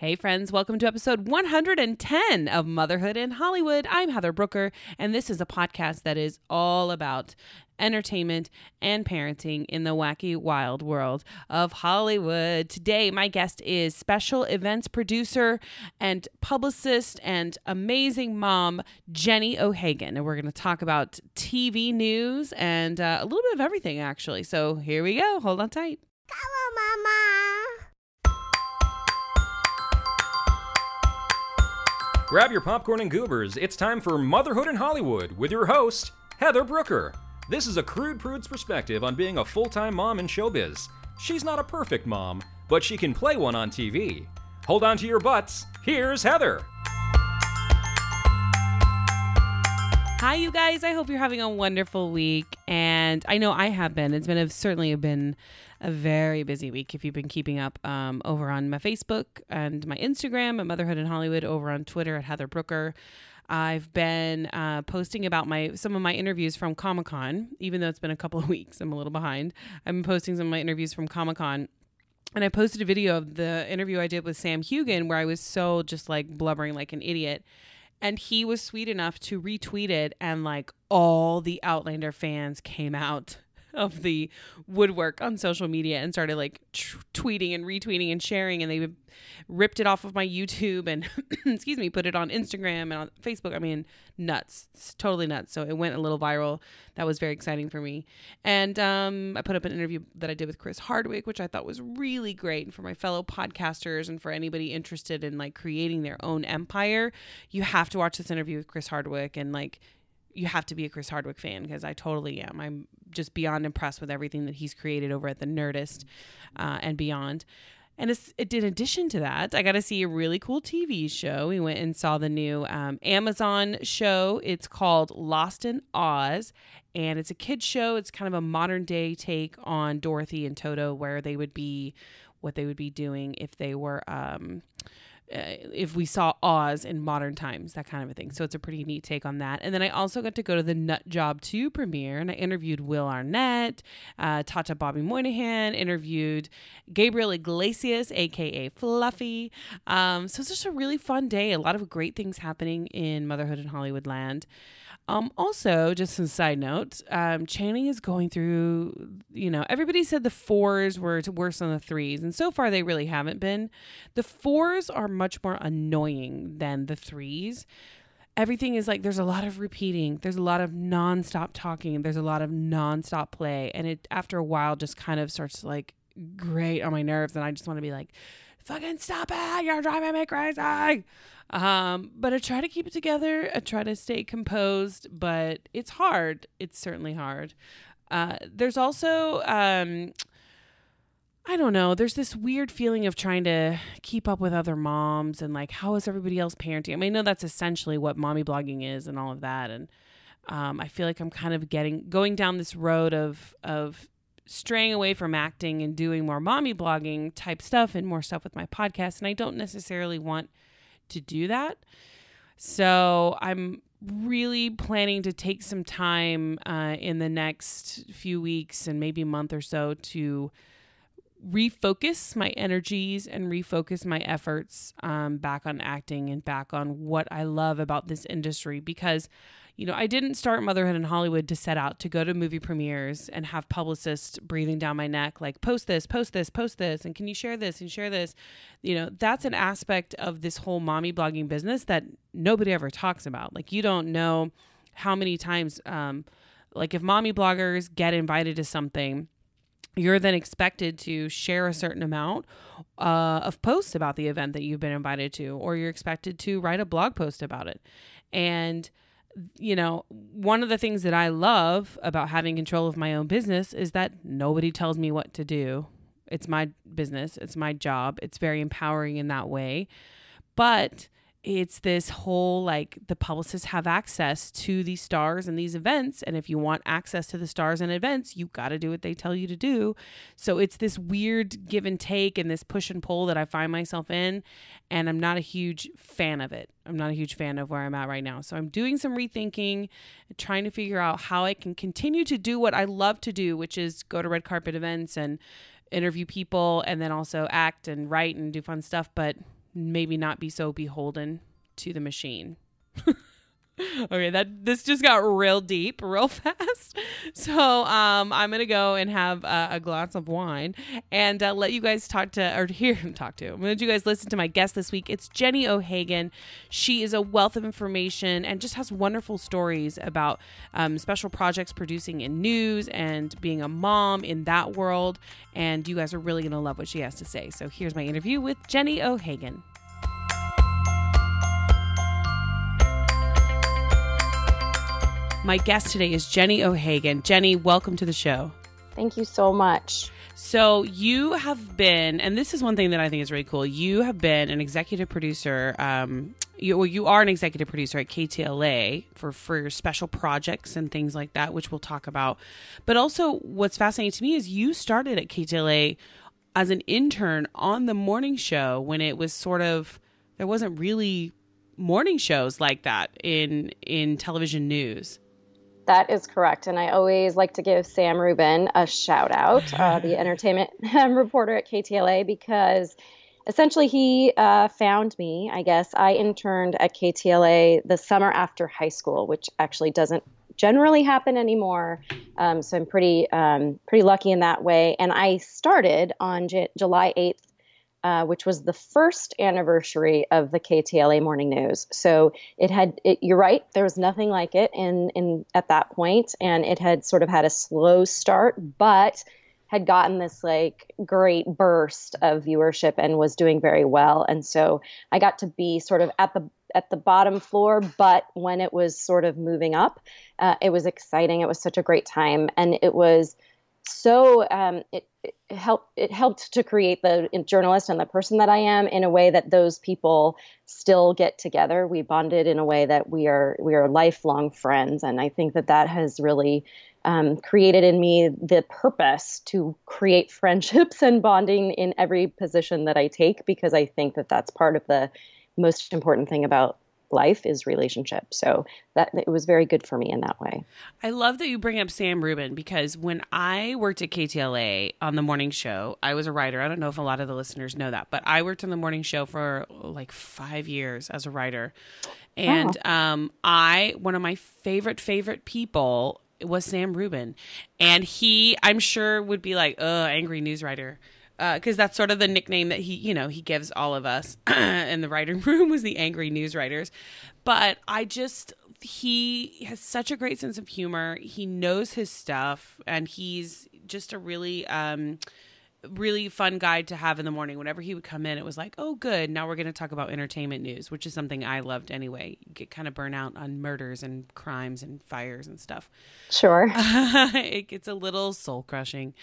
Hey, friends, welcome to episode 110 of Motherhood in Hollywood. I'm Heather Brooker, and this is a podcast that is all about entertainment and parenting in the wacky, wild world of Hollywood. Today, my guest is special events producer and publicist and amazing mom, Jennie O'Hagan. And we're going to talk about TV news and uh, a little bit of everything, actually. So here we go. Hold on tight. On, Mama. Grab your popcorn and goobers. It's time for Motherhood in Hollywood with your host, Heather Brooker. This is a crude prude's perspective on being a full time mom in showbiz. She's not a perfect mom, but she can play one on TV. Hold on to your butts. Here's Heather. Hi, you guys. I hope you're having a wonderful week. And I know I have been. It's been a, certainly been a very busy week. If you've been keeping up um, over on my Facebook and my Instagram at Motherhood in Hollywood, over on Twitter at Heather Brooker. I've been uh, posting about my some of my interviews from Comic Con, even though it's been a couple of weeks. I'm a little behind. I've been posting some of my interviews from Comic Con, and I posted a video of the interview I did with Sam Heughan where I was so just like blubbering like an idiot. And he was sweet enough to retweet it, and like all the Outlander fans came out of the woodwork on social media and started like t- tweeting and retweeting and sharing and they ripped it off of my YouTube and excuse me put it on Instagram and on Facebook. I mean nuts. It's totally nuts. So it went a little viral. That was very exciting for me. And um, I put up an interview that I did with Chris Hardwick which I thought was really great. And for my fellow podcasters and for anybody interested in like creating their own empire you have to watch this interview with Chris Hardwick. And like you have to be a Chris Hardwick fan because I totally am. I'm just beyond impressed with everything that he's created over at the Nerdist uh, and beyond. And it's, it, in addition to that, I got to see a really cool TV show. We went and saw the new um, Amazon show. It's called Lost in Oz, and it's a kids show. It's kind of a modern day take on Dorothy and Toto, where they would be, what they would be doing if they were. Um, if we saw Oz in modern times, that kind of a thing. So it's a pretty neat take on that. And then I also got to go to the Nut Job 2 premiere and I interviewed Will Arnett, uh, Tata Bobby Moynihan, interviewed Gabriel Iglesias, aka Fluffy. Um, so it's just a really fun day. A lot of great things happening in Motherhood in Hollywood land. Um, also, just a side note, um, Channing is going through, you know, everybody said the fours were worse than the threes, and so far they really haven't been. The fours are much more annoying than the threes. Everything is like there's a lot of repeating, there's a lot of nonstop talking, there's a lot of nonstop play, and it after a while just kind of starts to like grate on my nerves, and I just want to be like, fucking stop it, you're driving me crazy. Um, but I try to keep it together. I try to stay composed, but it's hard. It's certainly hard. Uh, there's also, um, I don't know, there's this weird feeling of trying to keep up with other moms and like, how is everybody else parenting? I mean, I know that's essentially what mommy blogging is and all of that. And um, I feel like I'm kind of getting, going down this road of, of, straying away from acting and doing more mommy blogging type stuff and more stuff with my podcast. And I don't necessarily want to do that. So I'm really planning to take some time uh, in the next few weeks and maybe month or so to refocus my energies and refocus my efforts um, back on acting and back on what I love about this industry because you know, I didn't start Motherhood in Hollywood to set out to go to movie premieres and have publicists breathing down my neck, like, post this, post this, post this, and can you share this and share this? You know, that's an aspect of this whole mommy blogging business that nobody ever talks about. Like, you don't know how many times, um, like, if mommy bloggers get invited to something, you're then expected to share a certain amount uh, of posts about the event that you've been invited to, or you're expected to write a blog post about it. And you know, one of the things that I love about having control of my own business is that nobody tells me what to do. It's my business, it's my job. It's very empowering in that way. But it's this whole like the publicists have access to these stars and these events and if you want access to the stars and events you got to do what they tell you to do. So it's this weird give and take and this push and pull that i find myself in and i'm not a huge fan of it. I'm not a huge fan of where i'm at right now. So i'm doing some rethinking trying to figure out how i can continue to do what i love to do which is go to red carpet events and interview people and then also act and write and do fun stuff but maybe not be so beholden to the machine. okay, that this just got real deep real fast. So um, I'm gonna go and have uh, a glass of wine and uh, let you guys talk to or hear him talk to. I'm gonna let you guys listen to my guest this week. It's Jennie O'Hagan. She is a wealth of information and just has wonderful stories about um, special projects producing in news and being a mom in that world. And you guys are really gonna love what she has to say. So here's my interview with Jennie O'Hagan. My guest today is Jennie O'Hagan. Jennie, welcome to the show. Thank you so much. So, you have been, and this is one thing that I think is really cool. You have been an executive producer. Um, you, well, you are an executive producer at KTLA for for special projects and things like that, which we'll talk about. But also, what's fascinating to me is you started at KTLA as an intern on the morning show when it was sort of there wasn't really morning shows like that in in television news. That is correct. And I always like to give Sam Rubin a shout out, uh, the entertainment reporter at KTLA, because essentially he uh, found me. I guess I interned at KTLA the summer after high school, which actually doesn't generally happen anymore. Um, so I'm pretty um, pretty lucky in that way. And I started on J- July 8th, uh, which was the first anniversary of the KTLA Morning News. So it had, it, you're right, there was nothing like it in, in at that point, and it had sort of had a slow start, but had gotten this like great burst of viewership and was doing very well. And so I got to be sort of at the at the bottom floor, but when it was sort of moving up, uh, it was exciting. It was such a great time, and it was so um, it, it, helped it helped to create the journalist and the person that I am in a way that those people still get together. We bonded in a way that we are we are lifelong friends, and I think that that has really um, created in me the purpose to create friendships and bonding in every position that I take because I think that that's part of the most important thing about life is relationship. So that it was very good for me in that way. I love that you bring up Sam Rubin because when I worked at KTLA on the morning show, I was a writer. I don't know if a lot of the listeners know that, but I worked on the morning show for like 5 years as a writer. And oh. um I one of my favorite favorite people was Sam Rubin. And he I'm sure would be like, "Uh, angry news writer." Because uh, that's sort of the nickname that he, you know, he gives all of us in the writing room was the angry news writers. But I just he has such a great sense of humor. He knows his stuff, and he's just a really um, really fun guy to have in the morning. Whenever he would come in, it was like, oh, good. Now we're going to talk about entertainment news, which is something I loved anyway. You get kind of burnt out on murders and crimes and fires and stuff. Sure. it gets a little soul crushing.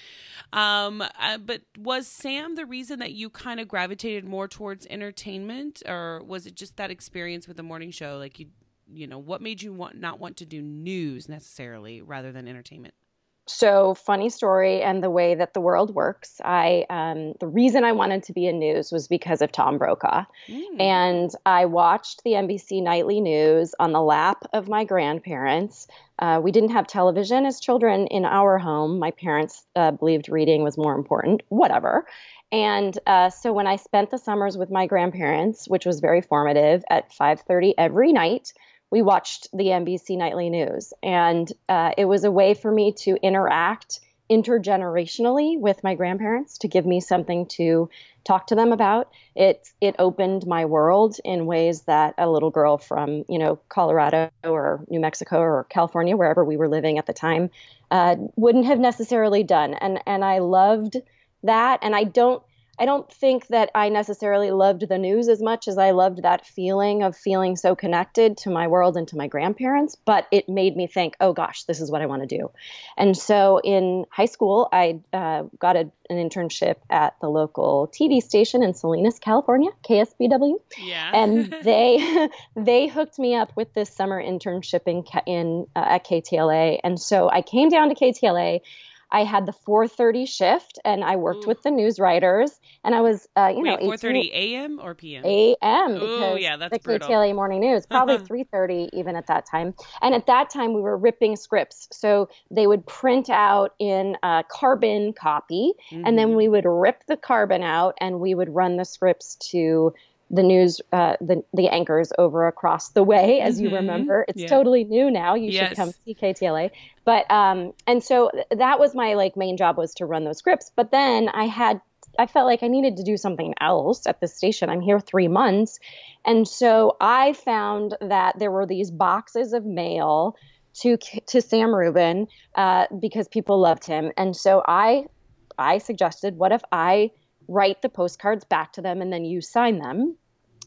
Um, uh, but was Sam the reason that you kind of gravitated more towards entertainment, or was it just that experience with the morning show? Like you, you know, what made you want not want to do news necessarily rather than entertainment? So funny story and the way that the world works i um, the reason i wanted to be in news was because of tom brokaw. Mm. and i watched the nbc nightly news on the lap of my grandparents. Uh, we didn't have television as children in our home. My parents uh, believed reading was more important whatever. And uh, so when i spent the summers with my grandparents which was very formative at 5.30 every night we watched the NBC Nightly News. And uh, it was a way for me to interact intergenerationally with my grandparents to give me something to talk to them about. It it opened my world in ways that a little girl from you know Colorado or New Mexico or California, wherever we were living at the time, uh, wouldn't have necessarily done. And and I loved that. And I don't I don't think that I necessarily loved the news as much as I loved that feeling of feeling so connected to my world and to my grandparents, but it made me think, oh gosh, this is what I want to do. And so in high school, I uh, got a, an internship at the local TV station in Salinas, California, KSBW. Yeah. and they they hooked me up with this summer internship in, in uh, at KTLA. And so I came down to KTLA I had the 4:30 shift, and I worked Ooh. with the news writers, and I was, uh, you Wait, know, 4:30 a.m. or p.m. a.m. Oh yeah, that's the brutal. KTLA Morning News, probably 3:30 even at that time. And at that time, we were ripping scripts, so they would print out in a carbon copy, mm-hmm. and then mm-hmm. we would rip the carbon out, and we would run the scripts to the news, uh, the the anchors over across the way, as you Mhm. remember. It's Yeah. totally new now. You Yes. should come see KTLA. But um, and so that was my like main job was to run those scripts. But then I had I felt like I needed to do something else at the station. I'm here three months, and so I found that there were these boxes of mail to to Sam Rubin uh, because people loved him, and so I I suggested, what if I write the postcards back to them and then you sign them?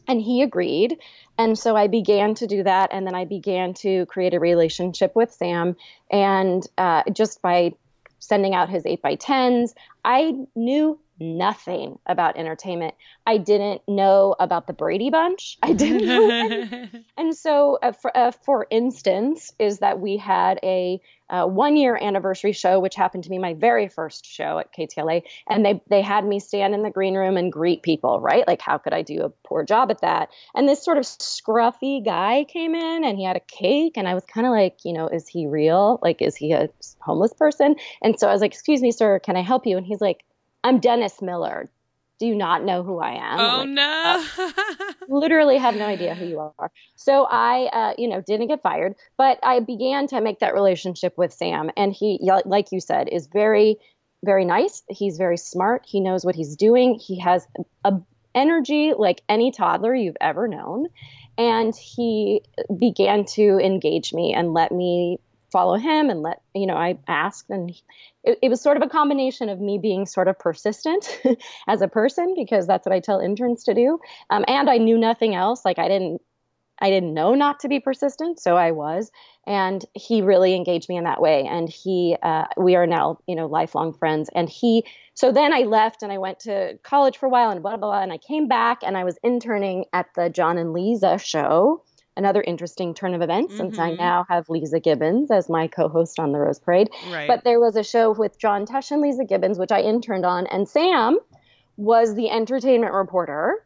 And he agreed. And so I began to do that. And then I began to create a relationship with Sam. And uh, just by sending out his 8 by 10s I knew nothing about entertainment. I didn't know about the Brady Bunch. I didn't know. And so, uh, for, uh, for instance, is that we had a uh, one year anniversary show, which happened to be my very first show at KTLA. And they, they had me stand in the green room and greet people, right? Like, how could I do a poor job at that? And this sort of scruffy guy came in and he had a cake. And I was kind of like, you know, is he real? Like, is he a homeless person? And so I was like, excuse me, sir, can I help you? And he's like, I'm Dennis Miller. Do you not know who I am? oh like, no. literally have no idea who you are. So I, uh, you know, didn't get fired, but I began to make that relationship with Sam, and he, like you said, is very, very nice. He's very smart. He knows what he's doing. He has a energy like any toddler you've ever known, and he began to engage me and let me follow him and let you know i asked and it, it was sort of a combination of me being sort of persistent as a person because that's what i tell interns to do um, and I knew nothing else. Like I didn't, I didn't know not to be persistent, so I was. And he really engaged me in that way. And he, uh, we are now, you know, lifelong friends. And he, so then I left and I went to college for a while and blah blah blah. And I came back and I was interning at the John and Leeza show. Another interesting turn of events, since I Mhm. now have Leeza Gibbons as my co-host on the Rose Parade. right. But there was a show with John Tesh and Leeza Gibbons, which I interned on, and Sam was the entertainment reporter.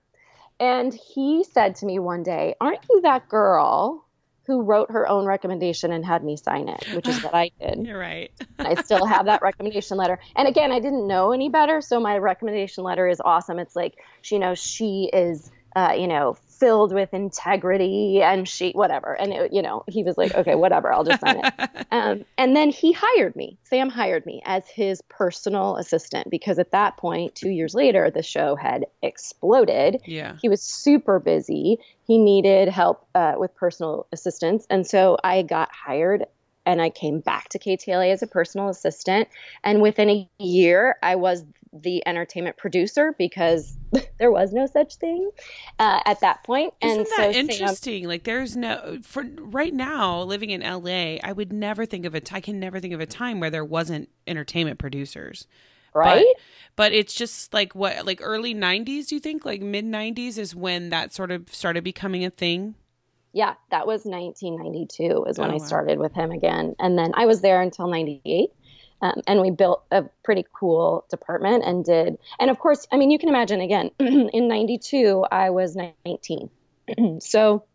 And he said to me one day, Aren't you that girl who wrote her own recommendation and had me sign it? Which is what I did. You're right. I still have that recommendation letter. And again, I didn't know any better. So my recommendation letter is awesome. It's like, you know, she is, uh, you know, filled with integrity and she, whatever. And, it, you know, he was like, okay, whatever, I'll just sign it. Um, and then he hired me. Sam hired me as his personal assistant because at that point, two years later, the show had exploded. yeah. He was super busy. He needed help uh, with personal assistance. And so I got hired and I came back to KTLA as a personal assistant. And within a year, I was the entertainment producer because there was no such thing uh, at that point. Isn't and that so Sam- interesting? like, there's no for right now living in LA. I would never think of a. t- I can never think of a time where there wasn't entertainment producers. right? But it's just like what, like early '90s. Do you think like mid '90s is when that sort of started becoming a thing? Yeah, that was 1992 is when Oh, I wow. started with him again. And then I was there until 98. Um, and we built a pretty cool department and did. And of course, I mean, you can imagine again, in 92, I was 19. so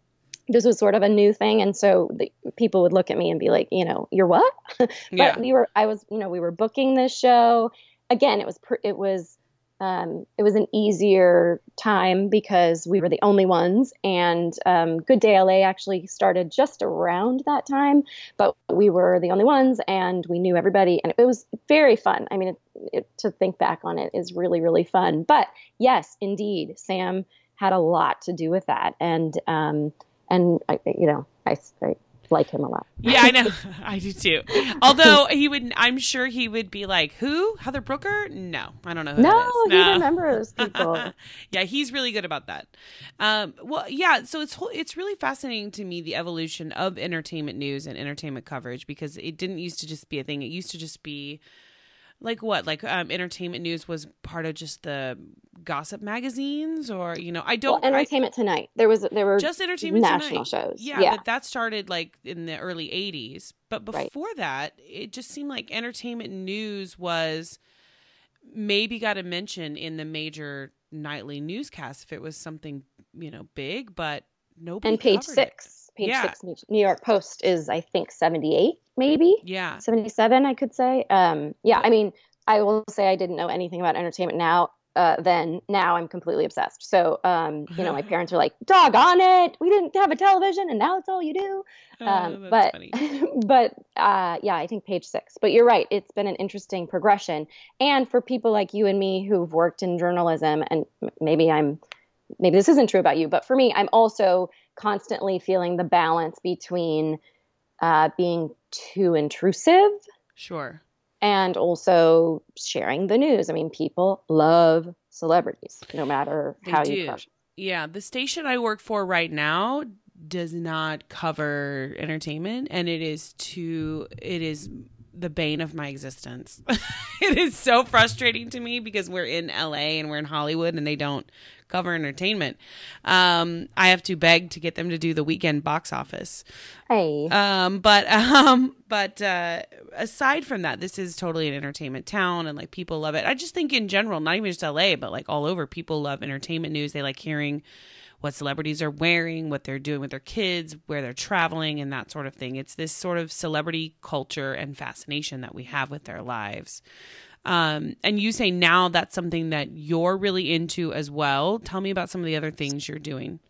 this was sort of a new thing. And so the, people would look at me and be like, you know, you're what? but Yeah. we were, I was, you know, we were booking this show. Again, it was, pr- it was, um, it was an easier time because we were the only ones. And um, Good Day LA actually started just around that time, but we were the only ones and we knew everybody. And it was very fun. I mean, it, it, to think back on it is really, really fun. But yes, indeed, Sam had a lot to do with that. And, um, and I, you know, I, I like him a lot. Yeah, I know. I do too. Although he would, I'm sure he would be like, "Who? Heather Brooker? No, I don't know who No, that is." he remembers people. yeah, he's really good about that. Um, well, yeah. So it's it's really fascinating to me the evolution of entertainment news and entertainment coverage because it didn't used to just be a thing. It used to just be like what like um entertainment news was part of just the gossip magazines or you know i don't I- Entertainment Tonight. There was there were just entertainment national Tonight. shows. Yeah, Yeah. but that started like in the early 80s. But Right. before that, it just seemed like entertainment news was maybe got a mention in the major nightly newscasts if it was something, you know, big, but nobody and page covered it. Page Yeah. six, New- York Post is I think seventy eight, maybe Yeah. seventy seven. I could say. Um, yeah, I mean, I will say I didn't know anything about entertainment. Now uh, then now I'm completely obsessed. So, um, you know, my parents are like, "Dog on it! We didn't have a television, and now it's all you do." Oh, Um, that's but but uh, yeah, I think page six. But you're right; it's been an interesting progression. And for people like you and me who've worked in journalism, and maybe I'm maybe this isn't true about you, but for me, I'm also constantly feeling the balance between uh, being too intrusive Sure. and also sharing the news. I mean, people love celebrities, no matter They how do. you crush. Yeah, the station I work for right now does not cover entertainment and it is too it is the bane of my existence. it is so frustrating to me because we're in LA and we're in Hollywood and they don't cover entertainment. Um I have to beg to get them to do the weekend box office. Hey, Um, but um, but uh, aside from that, this is totally an entertainment town, and like people love it. I just think in general, not even just LA, but like all over, people love entertainment news. They like hearing what celebrities are wearing, what they're doing with their kids, where they're traveling, and that sort of thing. It's this sort of celebrity culture and fascination that we have with their lives. Um, and you say now that's something that you're really into as well. Tell me about some of the other things you're doing.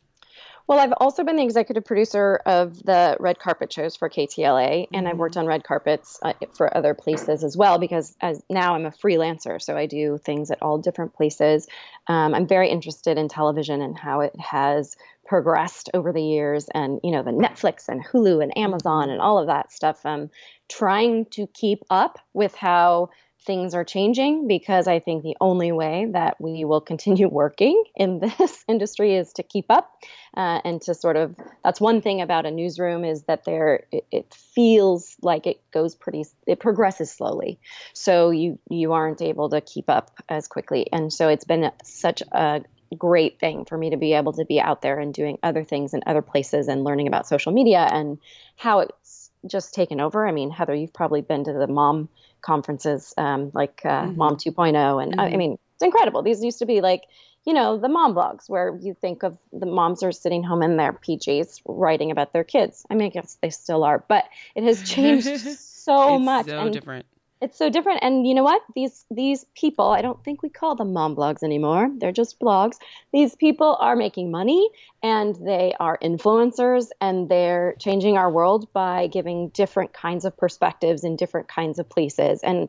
Well, I've also been the executive producer of the red carpet shows for KTLA, and I've worked on red carpets uh, for other places as well because as now I'm a freelancer, so I do things at all different places. Um, I'm very interested in television and how it has progressed over the years, and you know the Netflix and Hulu and Amazon and all of that stuff. Um, trying to keep up with how things are changing because I think the only way that we will continue working in this industry is to keep up uh, and to sort of that's one thing about a newsroom is that there it, it feels like it goes pretty it progresses slowly. So you you aren't able to keep up as quickly. And so it's been such a great thing for me to be able to be out there and doing other things in other places and learning about social media and how it's just taken over. I mean heather you've probably been to the mom conferences um, like uh, Mhm. mom 2.0 and I, I mean it's incredible these used to be like you know, the mom blogs where you think of the moms are sitting home in their PJs writing about their kids. I mean, I guess they still are, but it has changed so it's much. so and different. It's so different. And you know what? These these people, I don't think we call them mom blogs anymore. They're just blogs. These people are making money and they are influencers and they're changing our world by giving different kinds of perspectives in different kinds of places. And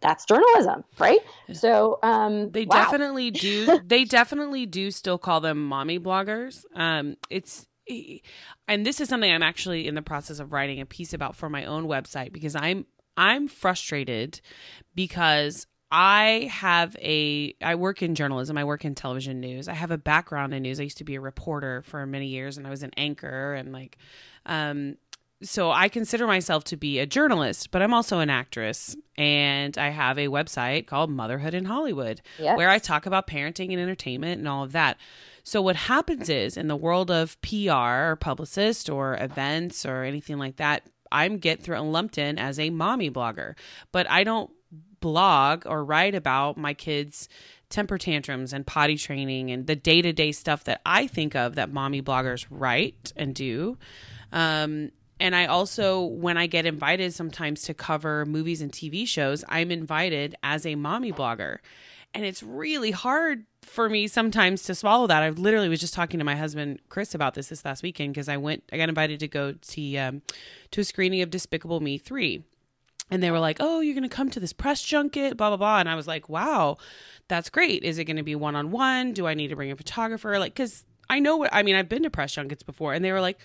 that's journalism, right? So um, They wow. definitely do. They definitely do still call them mommy bloggers. Um, it's and this is something I'm actually in the process of writing a piece about for my own website because I'm I'm frustrated because I have a I work in journalism, I work in television news. I have a background in news. I used to be a reporter for many years and I was an anchor and like um so I consider myself to be a journalist, but I'm also an actress and I have a website called Motherhood in Hollywood where I talk about parenting and entertainment and all of that. So what happens is in the world of PR or publicist or events or anything like that, I'm get thrown lumped in as a mommy blogger, but I don't blog or write about my kids' temper tantrums and potty training and the day to day stuff that I think of that mommy bloggers write and do. Um, and I also, when I get invited sometimes to cover movies and TV shows, I'm invited as a mommy blogger. And it's really hard for me sometimes to swallow that. I literally was just talking to my husband Chris about this this last weekend because I went, I got invited to go see um, to a screening of Despicable Me three, and they were like, "Oh, you're going to come to this press junket, blah blah blah," and I was like, "Wow, that's great. Is it going to be one on one? Do I need to bring a photographer? Like, because I know what I mean. I've been to press junkets before, and they were like,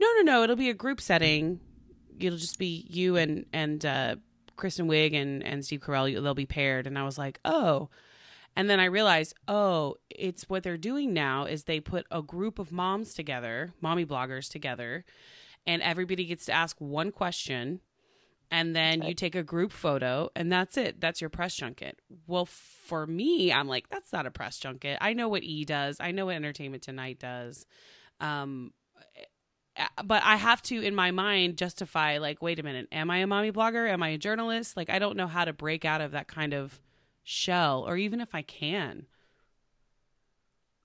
"No, no, no. It'll be a group setting. It'll just be you and and uh, Kristen Wiig and and Steve Carell. They'll be paired." And I was like, "Oh." And then I realized, oh, it's what they're doing now is they put a group of moms together, mommy bloggers together, and everybody gets to ask one question and then you take a group photo and that's it. That's your press junket. Well for me i'm like that's not a press junket. I know what e does. I know what entertainment tonight does. Um eh, but i have to in my mind justify like wait a minute. Am i a mommy blogger? Am i a journalist? Like i don't know how to break out of that kind of shell or even if i can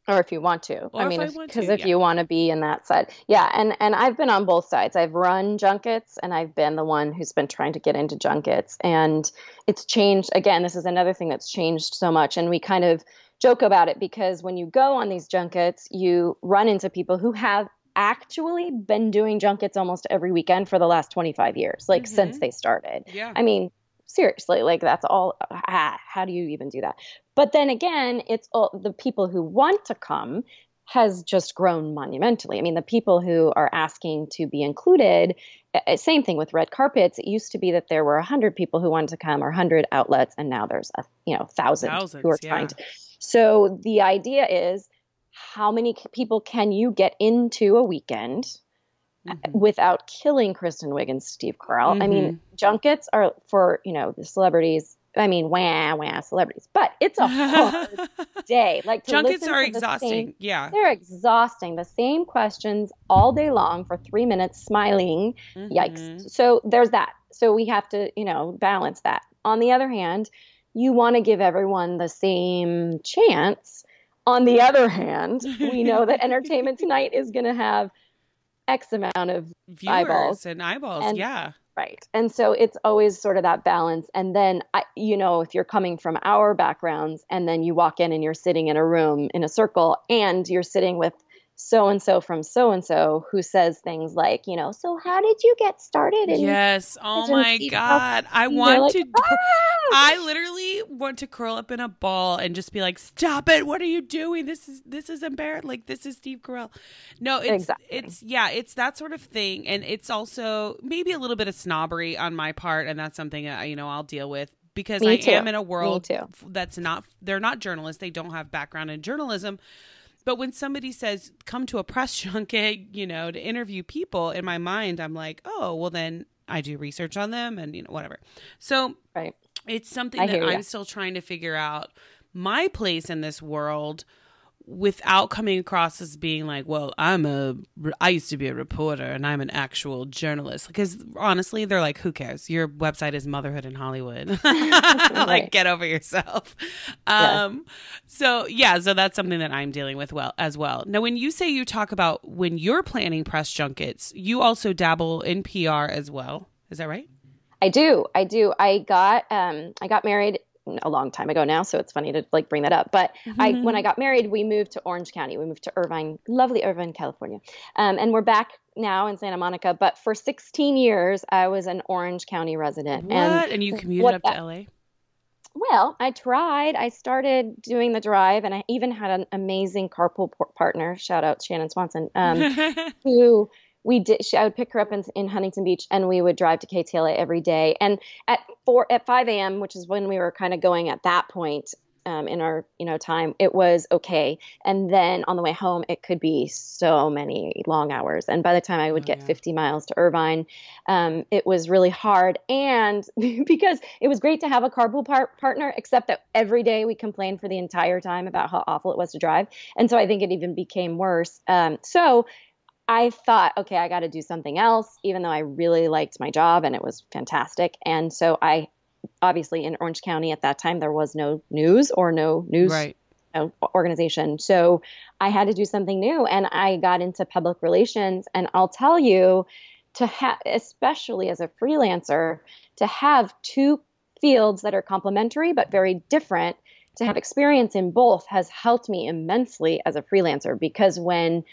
or if you want to. Or I mean, if- because if yeah. you want to be in that side, yeah. And and I've been on both sides. I've run junkets, and I've been the one who's been trying to get into junkets, and it's changed. Again, this is another thing that's changed so much, and we kind of joke about it because when you go on these junkets, you run into people who have actually been doing junkets almost every weekend for the last 25 years, like since Mhm. they started. Yeah. I mean, seriously, like that's all. Ah, how do you even do that? But then again, it's all the people who want to come has just grown monumentally. I mean, the people who are asking to be included, uh, same thing with red carpets. It used to be that there were 100 people who wanted to come or 100 outlets, and now there's a you know thousand who are Thousands, trying to. So the idea is, how many people can you get into a weekend? Mhm. without killing Kristen Wiig and Steve Carell. I mean, junkets are for, you know, the celebrities. I mean, wah, wah, celebrities. But it's a hard day. Like Junkets are exhausting. same- yeah. they're exhausting. The same questions all day long for three minutes, smiling. Mhm. Yikes. So there's that. So we have to, you know, balance that. On the other hand, you want to give everyone the same chance. On the other hand, we know that Entertainment Tonight is going to have X amount of Viewers eyeballs. and eyeballs. And- yeah. Right. And so it's always sort of that balance. And then, I, you know, if you're coming from our backgrounds and then you walk in and you're sitting in a room in a circle and you're sitting with so and so from so and so who says things like, you know, so how did you get started? in Yes. Oh my God. I want like, to. "Ah!" I literally want to curl up in a ball and just be like, "Stop it! What are you doing? This is this is embarrassing. Like this is Steve Carell." No, it's Exactly. it's yeah, it's that sort of thing, and it's also maybe a little bit of snobbery on my part, and that's something uh, you know I'll deal with because Me I too. am in a world that's not. They're not journalists. They don't have background in journalism. But when somebody says come to a press junket, you know, to interview people, in my mind, I'm like, oh, well then I do research on them and you know whatever. So Right. it's something I that. I'm still trying to figure out my place in this world without coming across as being like, well, I'm a, I used to be a reporter and I'm an actual journalist. Because honestly, they're like, who cares? Your website is Motherhood in Hollywood. like, get over yourself. Yeah. Um, so yeah, so that's something that I'm dealing with well as well. Now, when you say you talk about when you're planning press junkets, you also dabble in PR as well. Is that right? I do. I do. I got um I got married a long time ago now, so it's funny to like bring that up. But I when I got married, we moved to Orange County. We moved to Irvine, lovely Irvine, California. Um, and we're back now in Santa Monica. But for 16 years, I was an Orange County resident. What? And And, you commuted what up to LA? well, I tried. I started doing the drive, and I even had an amazing carpool partner. Shout out Shannon Swanson. Um, who we did she, I would pick her up in, in Huntington Beach and we would drive to KTLA every day. And at four at 5 a.m which is when we were kind of going at that point um, in our you know time it was okay. And then on the way home it could be so many long hours. And by the time I would Oh, get yeah. 50 miles to Irvine um, it was really hard. And because it was great to have a carpool par- partner except that every day we complained for the entire time about how awful it was to drive. And so I think it even became worse. Um, so I thought, okay, I got to do something else, even though I really liked my job and it was fantastic. And so I, obviously, in Orange County at that time, there was no news or no news right. organization. So I had to do something new and I got into public relations. And I'll tell you, to have, especially as a freelancer, to have two fields that are complementary but very different, to have experience in both has helped me immensely as a freelancer because when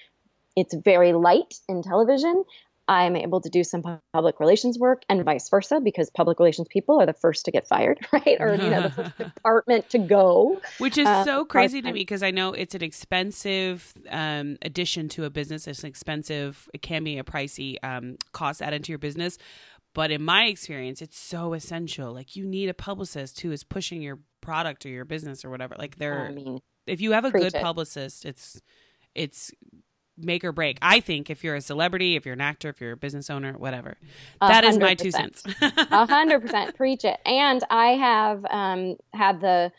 it's very light in television, I'm able to do some public relations work and vice versa because public relations people are the first to get fired, right? Or you know, the first department to go. Which is Uh, so crazy to me because I know it's an expensive um, addition to a business. It's an expensive, it can be a pricey um, cost added to your business. But in my experience, it's so essential. Like you need a publicist who is pushing your product or your business or whatever. Like they're, I mean, if you have a good it. publicist, it's, it's make or break. I think if you're a celebrity, if you're an actor, if you're a business owner, whatever. That is my two cents. A hundred percent preach it. And I have um, had the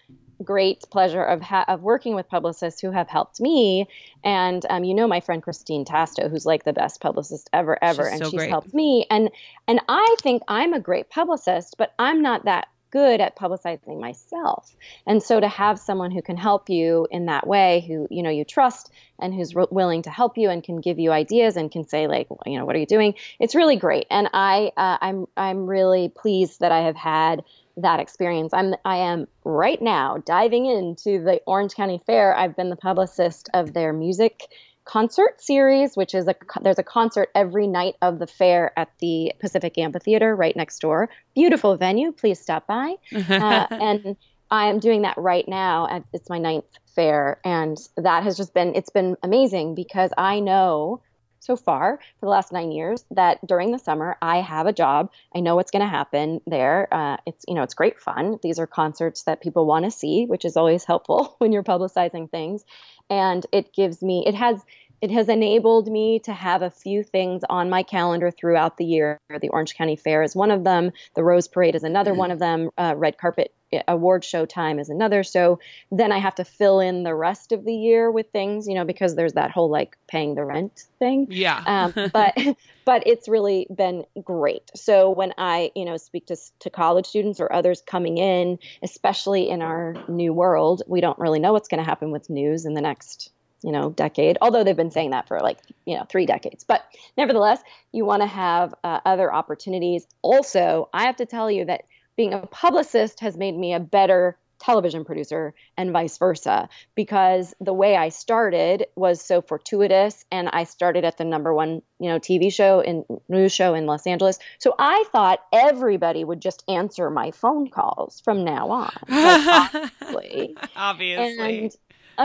great pleasure of ha- of working with publicists who have helped me. And um, you know my friend Christine Tasto, who's like the best publicist ever, ever, She's and so she's great. helped me. And and I think I'm a great publicist, but I'm not that good at publicizing myself. And so to have someone who can help you in that way, who you know you trust and who's re- willing to help you and can give you ideas and can say like, you know, what are you doing? It's really great. And I uh, I'm I'm really pleased that I have had that experience. I'm I am right now diving into the Orange County Fair. I've been the publicist of their music concert series, which is a there's a concert every night of the fair at the Pacific Amphitheater right next door. Beautiful venue. Please stop by. Uh, and I am doing that right now. At, it's my ninth fair, and that has just been it's been amazing because I know so far for the last nine years that during the summer I have a job. I know what's going to happen there. Uh, it's you know it's great fun. These are concerts that people want to see, which is always helpful when you're publicizing things. And it gives me it has it has enabled me to have a few things on my calendar throughout the year. The Orange County Fair is one of them. The Rose Parade is another one of them. Uh, Red Carpet award show time is another. So then I have to fill in the rest of the year with things, you know, because there's that whole like paying the rent thing. Yeah. um, but but it's really been great. So when I you know speak to to college students or others coming in, especially in our new world, we don't really know what's going to happen with news in the next you know decade although they've been saying that for like you know three decades but nevertheless you want to have uh, other opportunities also i have to tell you that being a publicist has made me a better television producer and vice versa because the way I started was so fortuitous and I started at the number one, you know, TV show and news show in Los Angeles. So I thought everybody would just answer my phone calls from now on. Like, obviously. obviously. And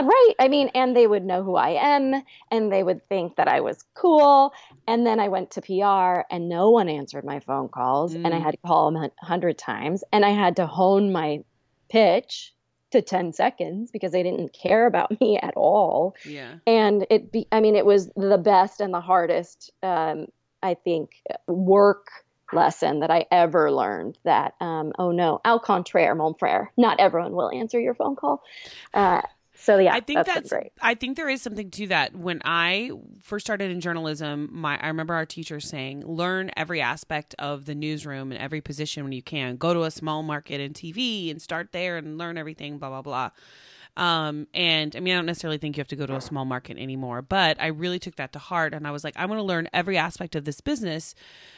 right. I mean, and they would know who I am and they would think that I was cool. And then I went to PR and no one answered my phone calls. Mm. And I had to call them a hundred times. And I had to hone my pitch to 10 seconds because they didn't care about me at all. Yeah. And it be, I mean, it was the best and the hardest, um, I think, work lesson that I ever learned that, um, oh no, au contraire, mon frere, not everyone will answer your phone call. Uh, so yeah, I think that's, that's great. I think there is something to that. When I first started in journalism, my I remember our teacher saying, "Learn every aspect of the newsroom and every position when you can. Go to a small market in TV and start there and learn everything." Blah blah blah. Um, and I mean, I don't necessarily think you have to go to a small market anymore, but I really took that to heart. And I was like, I want to learn every aspect of this business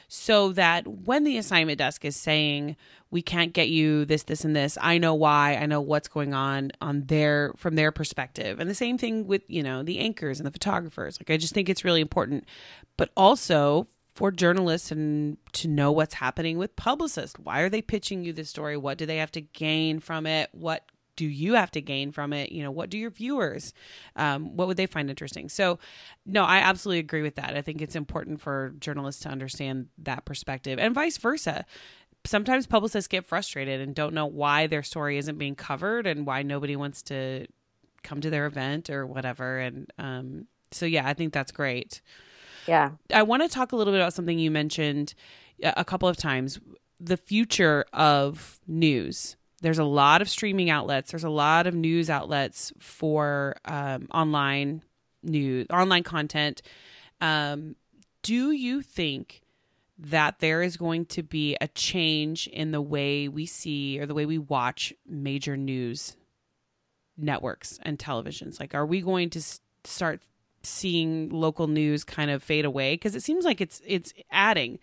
so that when the assignment desk is saying, we can't get you this, this, and this, I know why, I know what's going on on their, from their perspective. And the same thing with, you know, the anchors and the photographers. Like, I just think it's really important, but also for journalists and to know what's happening with publicists. Why are they pitching you this story? What do they have to gain from it? What do you have to gain from it? You know, what do your viewers, um, what would they find interesting? So, no, I absolutely agree with that. I think it's important for journalists to understand that perspective and vice versa. Sometimes publicists get frustrated and don't know why their story isn't being covered and why nobody wants to come to their event or whatever. And um, so, yeah, I think that's great. Yeah. I want to talk a little bit about something you mentioned a couple of times the future of news there's a lot of streaming outlets. There's a lot of news outlets for um, online news online content. Um, do you think that there is going to be a change in the way we see or the way we watch major news networks and televisions? Like are we going to start seeing local news kind of fade away? Because it seems like it's it's adding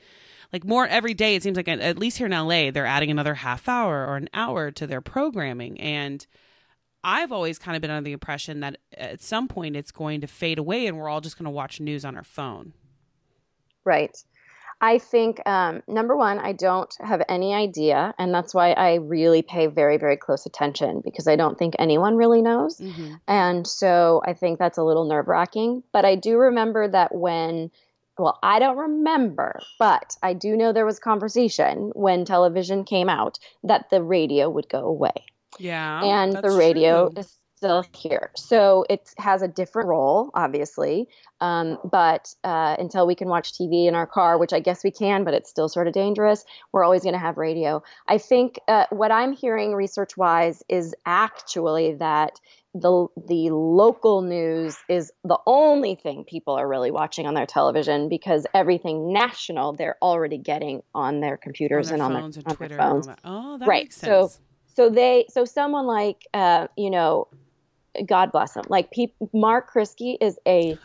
like more every day it seems like at least here in LA they're adding another half hour or an hour to their programming and I've always kind of been under the impression that at some point it's going to fade away and we're all just going to watch news on our phone. Right. I think um, number one, I don't have any idea, and that's why I really pay very, very close attention because I don't think anyone really knows, mm-hmm. and so I think that's a little nerve wracking. But I do remember that when well, I don't remember, but I do know there was conversation when television came out that the radio would go away. Yeah. And the radio true. is still here. So it has a different role, obviously. Um, but uh, until we can watch TV in our car, which I guess we can, but it's still sort of dangerous, we're always going to have radio. I think uh, what I'm hearing research wise is actually that the the local news is the only thing people are really watching on their television because everything national they're already getting on their computers on their and on their, on Twitter. their phones. Oh, that Right, makes so- So they so someone like uh, you know God bless him. Like pe- Mark Kriski is a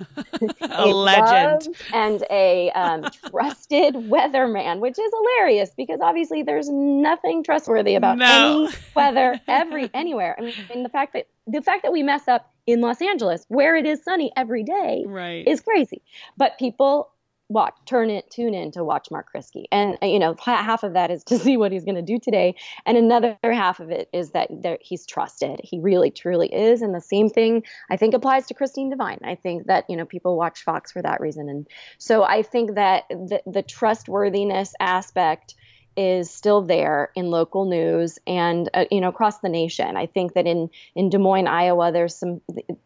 a legend. and a um, trusted weatherman, which is hilarious because obviously there's nothing trustworthy about No. any weather every anywhere. I mean, I mean, the fact that the fact that we mess up in Los Angeles, where it is sunny every day, Right. is crazy. But people watch, turn it, tune in to watch Mark Kriski, and uh, you know, half of that is to see what he's going to do today, and another half of it is that there, he's trusted. He really, truly is, and the same thing I think applies to Christine Devine. I think that you know people watch Fox for that reason, and so I think that the, the trustworthiness aspect is still there in local news and uh, you know across the nation. I think that in in Des Moines, Iowa, there's some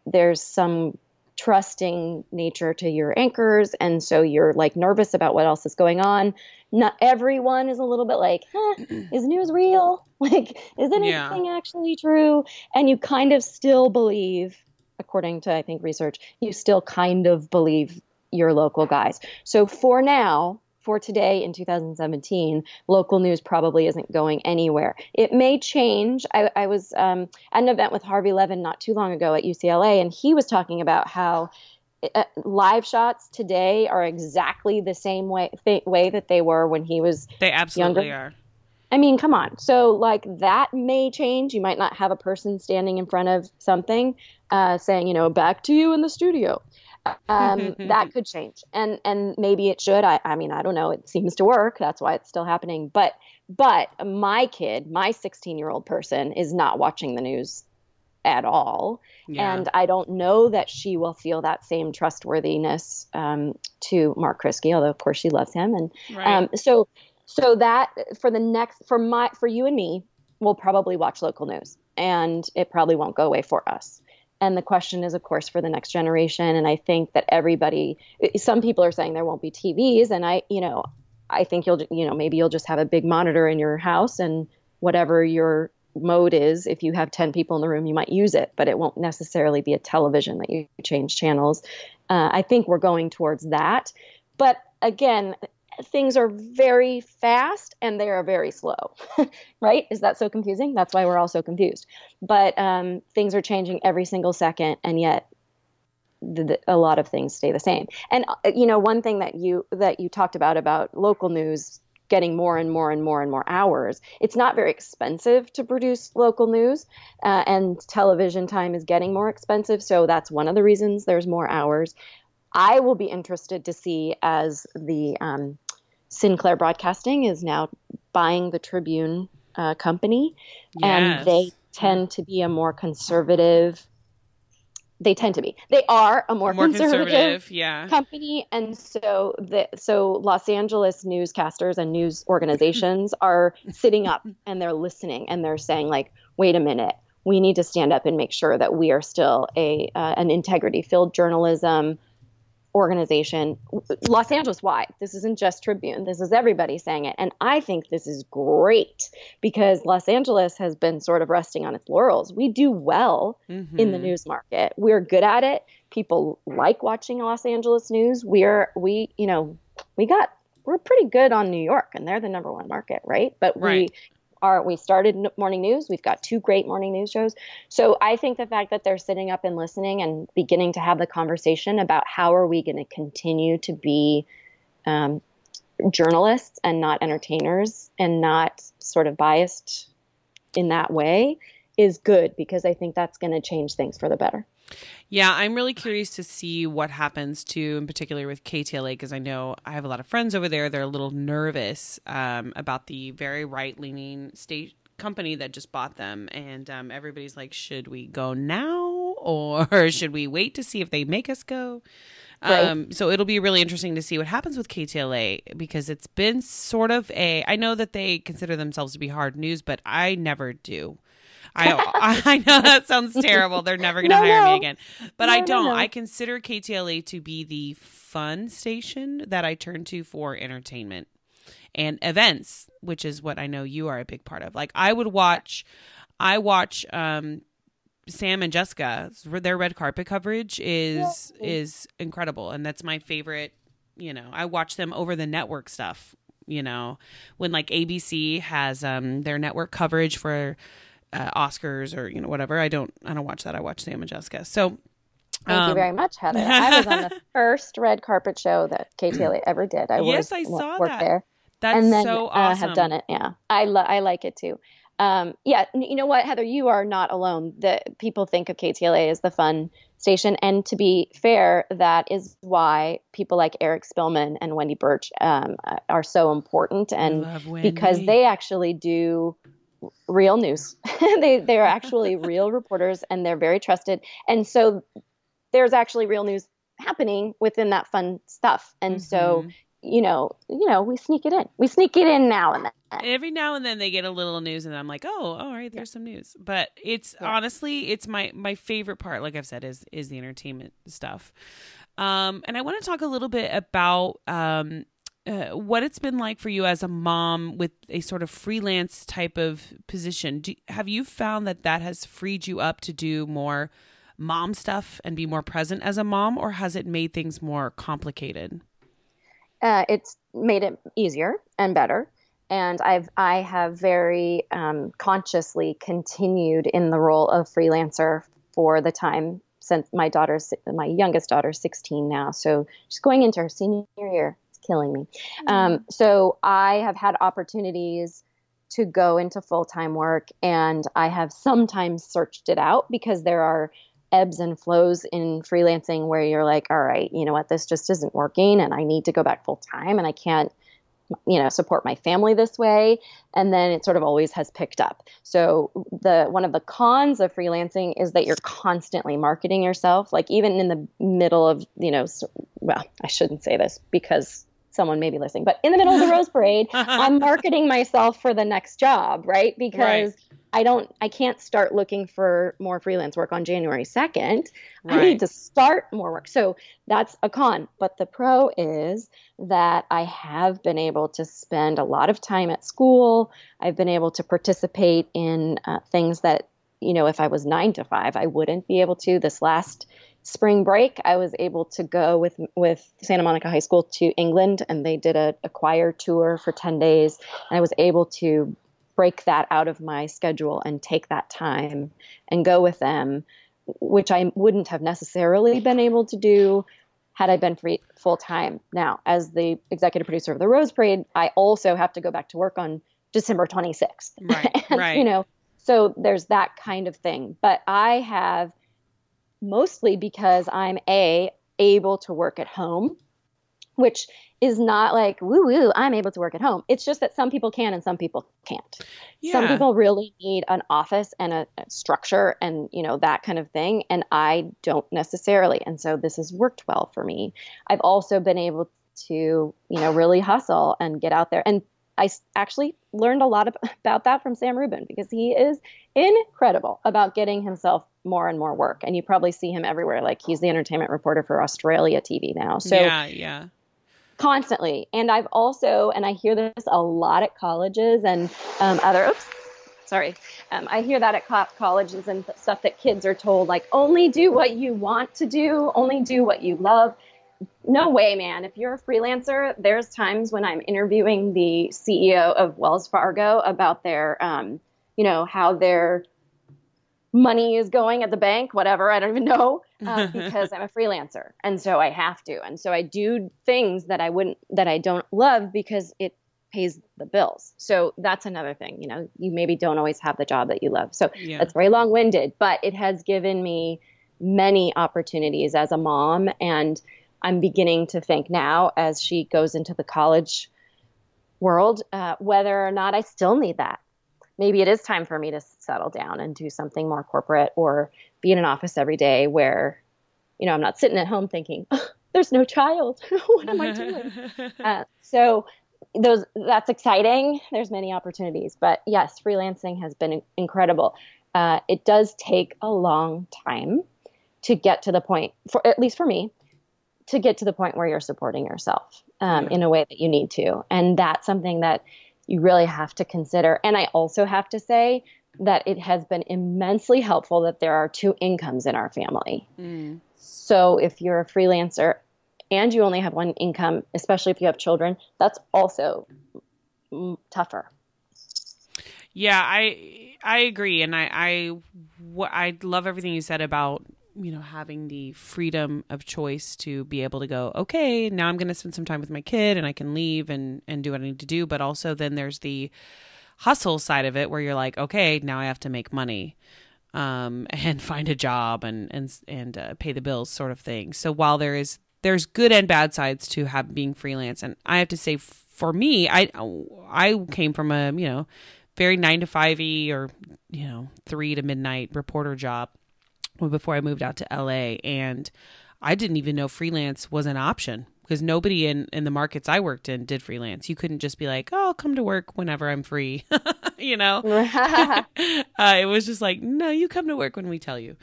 there's some trusting nature to your anchors and so you're like nervous about what else is going on. Not everyone is a little bit like huh, is news real? Like is anything Yeah. actually true? And you kind of still believe according to i think research you still kind of believe your local guys. So for now for today in 2017 local news probably isn't going anywhere it may change i, I was um, at an event with harvey levin not too long ago at ucla and he was talking about how uh, live shots today are exactly the same way th- way that they were when he was They absolutely younger. are. I mean, come on. So, like, that may change. You might not have a person standing in front of something uh, saying, you know, back to you in the studio. Um, that could change, and and maybe it should. I, I mean, I don't know. It seems to work. That's why it's still happening. But but my kid, my 16 year old person, is not watching the news at all, Yeah. and I don't know that she will feel that same trustworthiness um, to Mark Kriski. Although, of course, she loves him, and right. um, so so that for the next for my for you and me, we'll probably watch local news, and it probably won't go away for us. And the question is, of course, for the next generation. And I think that everybody, some people are saying there won't be TVs, and I, you know, I think you'll, you know, maybe you'll just have a big monitor in your house, and whatever your mode is, if you have ten people in the room, you might use it, but it won't necessarily be a television that you change channels. Uh, I think we're going towards that, but again, things are very fast and they are very slow, right? Is that so confusing? That's why we're all so confused. But um, things are changing every single second, and yet the, the, a lot of things stay the same. And uh, you know, one thing that you that you talked about about local news getting more and more and more and more hours. It's not very expensive to produce local news, uh, and television time is getting more expensive. So that's one of the reasons there's more hours. I will be interested to see as the um, Sinclair Broadcasting is now buying the Tribune uh, company, and they tend to be a more conservative. They tend to be. They are a more, More conservative, conservative. Yeah. company, and so the so Los Angeles newscasters and news organizations are sitting up and they're listening and they're saying like, wait a minute, we need to stand up and make sure that we are still a uh, an integrity filled journalism organization. Los angeles wide this isn't just tribune. This is everybody saying it. And i think this is great because los angeles has been sort of resting on its laurels. We do well mm-hmm. in the news market. We're good at it. People like watching los angeles news. We're we you know we got we're pretty good on new york and they're the number one market right? But we Are we started morning news. We've got two great morning news shows. So i think the fact that they're sitting up and listening and beginning to have the conversation about how are we going to continue to be um, journalists and not entertainers and not sort of biased in that way is good because i think that's going to change things for the better Yeah, I'm really curious to see what happens to, in particular with KTLA, because I know I have a lot of friends over there. They're a little nervous um, about the very right leaning state company that just bought them. And um, everybody's like, should we go now or should we wait to see if they make us go? Right. Um, so it'll be really interesting to see what happens with KTLA because it's been sort of a. I know that they consider themselves to be hard news, but I never do. I I know that sounds terrible. They're never going to No, hire no. me again. But No, I don't. I consider KTLA to be the fun station that I turn to for entertainment and events, which is what I know you are a big part of. Like I would watch I watch um Sam and Jessica their red carpet coverage is is incredible and that's my favorite, you know. I watch them over the network stuff, you know, when like ABC has um their network coverage for uh, Oscars or you know whatever. I don't I don't watch that. I watch Sam and Jessica. So Thank you um, very much, Heather. I was on the first red carpet show that KTLA ever did. I Yes, was, I saw worked that. there. That's and then so uh, awesome. have done it. Yeah, I lo- I like it too. Um, yeah, you know what, Heather, you are not alone. The people think of KTLA as the fun station, and to be fair, that is why people like Eric Spillman and Wendy Burch um, are so important, and because they actually do real news. they they are actually real reporters, and they're very trusted, and so there's actually real news happening within that fun stuff, and so Mhm. you know, you know, we sneak it in. We sneak it in now and then. every now and then they get a little news and I'm like, "Oh, all right, there's some news." But it's Yeah. honestly, it's my my favorite part, like I've said is is the entertainment stuff. Um and I want to talk a little bit about um uh, what it's been like for you as a mom with a sort of freelance type of position. Do, have you found that that has freed you up to do more mom stuff and be more present as a mom, or has it made things more complicated? Uh, it's made it easier and better. And I've I have very um, consciously continued in the role of freelancer for the time since my daughter's my youngest daughter's 16 now, so she's going into her senior year. Killing me. Um, so I have had opportunities to go into full time work, and I have sometimes searched it out because there are ebbs and flows in freelancing where you're like, all right, you know what, this just isn't working, and I need to go back full time, and I can't you know support my family this way. And then it sort of always has picked up. So the one of the cons of freelancing is that you're constantly marketing yourself. Like even in the middle of you know well i shouldn't say this because someone may be listening but in the middle of the rose parade i'm marketing myself for the next job right because i don't i can't start looking for more freelance work on january 2nd I need to start more work. So that's a con. But the pro is that I have been able to spend a lot of time at school. I've been able to participate in uh, things that, you know, if I was nine to five, I wouldn't be able to. This last spring break, I was able to go with with Santa Monica High School to England, and they did a, a choir tour for ten days. And I was able to break that out of my schedule and take that time and go with them which I wouldn't have necessarily been able to do had I been free full time. Now, as the executive producer of the Rose Parade, I also have to go back to work on December 26th. Right, And, right. You know, so there's that kind of thing. But I have mostly because I'm a able to work at home, which is not like woo woo. I'm able to work at home. It's just that some people can and some people can't some people really need an office and a, a structure and you know that kind of thing and i don't necessarily and so this has worked well for me i've also been able to you know really hustle and get out there and i actually learned a lot about that from sam rubin because he is incredible about getting himself more and more work and you probably see him everywhere like he's the entertainment reporter for australia tv now so yeah, yeah. constantly. And I've also, and I hear this a lot at colleges and um, other, oops, sorry. Um, I hear that at co- colleges and stuff that kids are told, like, only do what you want to do, only do what you love. No way, man. If you're a freelancer, there's times when I'm interviewing the CEO of Wells Fargo about their, um, you know, how their money is going at the bank, whatever, I don't even know, uh, because I'm a freelancer. And so I have to. And so I do things that I wouldn't, that I don't love because it pays the bills. So that's another thing. You know, you maybe don't always have the job that you love. So Yeah. that's very long winded, but it has given me many opportunities as a mom. And I'm beginning to think now as she goes into the college world, uh, whether or not I still need that. Maybe it is time for me to settle down and do something more corporate or be in an office every day where, you know, I'm not sitting at home thinking, "Ugh, there's no child. what am I doing? Uh, so those that's exciting. There's many opportunities, but yes, freelancing has been incredible. uh, it does take a long time to get to the point, for at least for me, to get to the point where you're supporting yourself um, in a way that you need to. And that's something that you really have to consider. And I also have to say that it has been immensely helpful that there are two incomes in our family. Mm. So if you're a freelancer and you only have one income, especially if you have children, that's also tougher. Yeah, I I agree, and I I I love everything you said about you know having the freedom of choice to be able to go okay now i'm going to spend some time with my kid and i can leave and and do what i need to do. But also then there's the hustle side of it where you're like okay now i have to make money um and find a job and and and uh, pay the bills sort of thing. So while there is there's good and bad sides to have being freelance and i have to say for me i i came from a you know very 9 to 5 or you know 3 to midnight reporter job before I moved out to LA and I didn't even know freelance was an option because nobody in in the markets I worked in did freelance. You couldn't just be like, "Oh, I'll come to work whenever I'm free." you know. uh, it was just like, "No, you come to work when we tell you."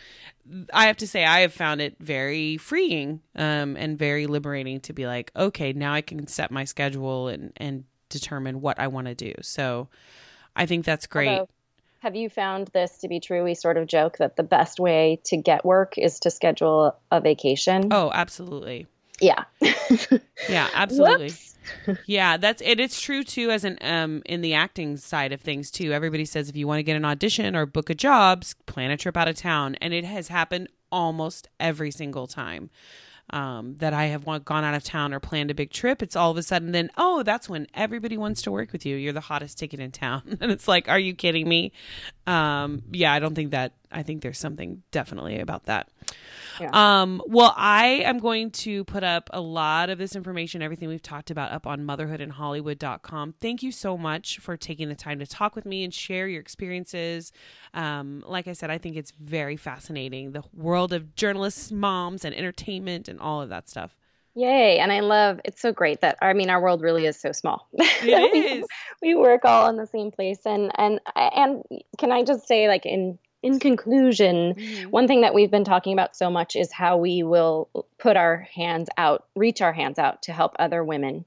I have to say I have found it very freeing um, and very liberating to be like, "Okay, now I can set my schedule and and determine what I want to do." So, I think that's great. Although, have you found this to be true? We sort of joke that the best way to get work is to schedule a vacation. Oh, absolutely. Yeah. yeah, absolutely. yeah, that's it. It's true too, as an um in the acting side of things too. Everybody says if you want to get an audition or book a job, plan a trip out of town, and it has happened almost every single time um, that I have gone out of town or planned a big trip, it's all of a sudden then, oh, that's when everybody wants to work with you. You're the hottest ticket in town. and it's like, are you kidding me? Um, yeah, I don't think that I think there's something definitely about that. Yeah. Um, well, I am going to put up a lot of this information, everything we've talked about, up on motherhoodinhollywood.com. Thank you so much for taking the time to talk with me and share your experiences. Um, like I said, I think it's very fascinating the world of journalists, moms, and entertainment, and all of that stuff. Yay. And I love it's so great that I mean our world really is so small. It is. we, we work all in the same place and and and can I just say like in in conclusion, mm-hmm. one thing that we've been talking about so much is how we will put our hands out, reach our hands out to help other women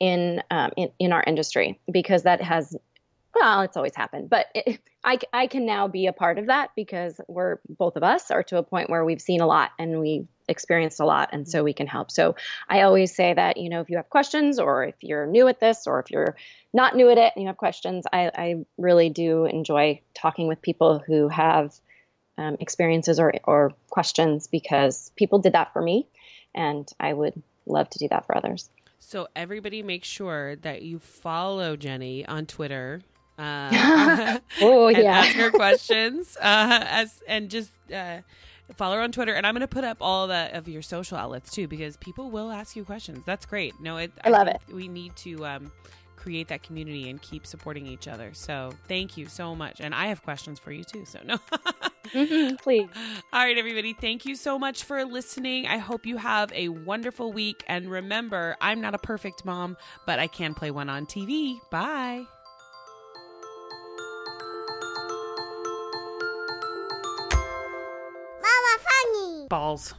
in um, in, in our industry because that has well, it's always happened, but it, I, I can now be a part of that because we're both of us are to a point where we've seen a lot and we've experienced a lot, and so we can help. So I always say that you know if you have questions or if you're new at this or if you're not new at it and you have questions, I, I really do enjoy talking with people who have um, experiences or or questions because people did that for me, and I would love to do that for others. So everybody make sure that you follow Jennie on Twitter uh, oh yeah. Ask her questions. Uh, as and just uh, follow her on Twitter. And I'm going to put up all the of your social outlets too, because people will ask you questions. That's great. No, it, I, I love it. We need to um, create that community and keep supporting each other. So thank you so much. And I have questions for you too. So no. mm-hmm, please. All right, everybody. Thank you so much for listening. I hope you have a wonderful week. And remember, I'm not a perfect mom, but I can play one on TV. Bye. Balls.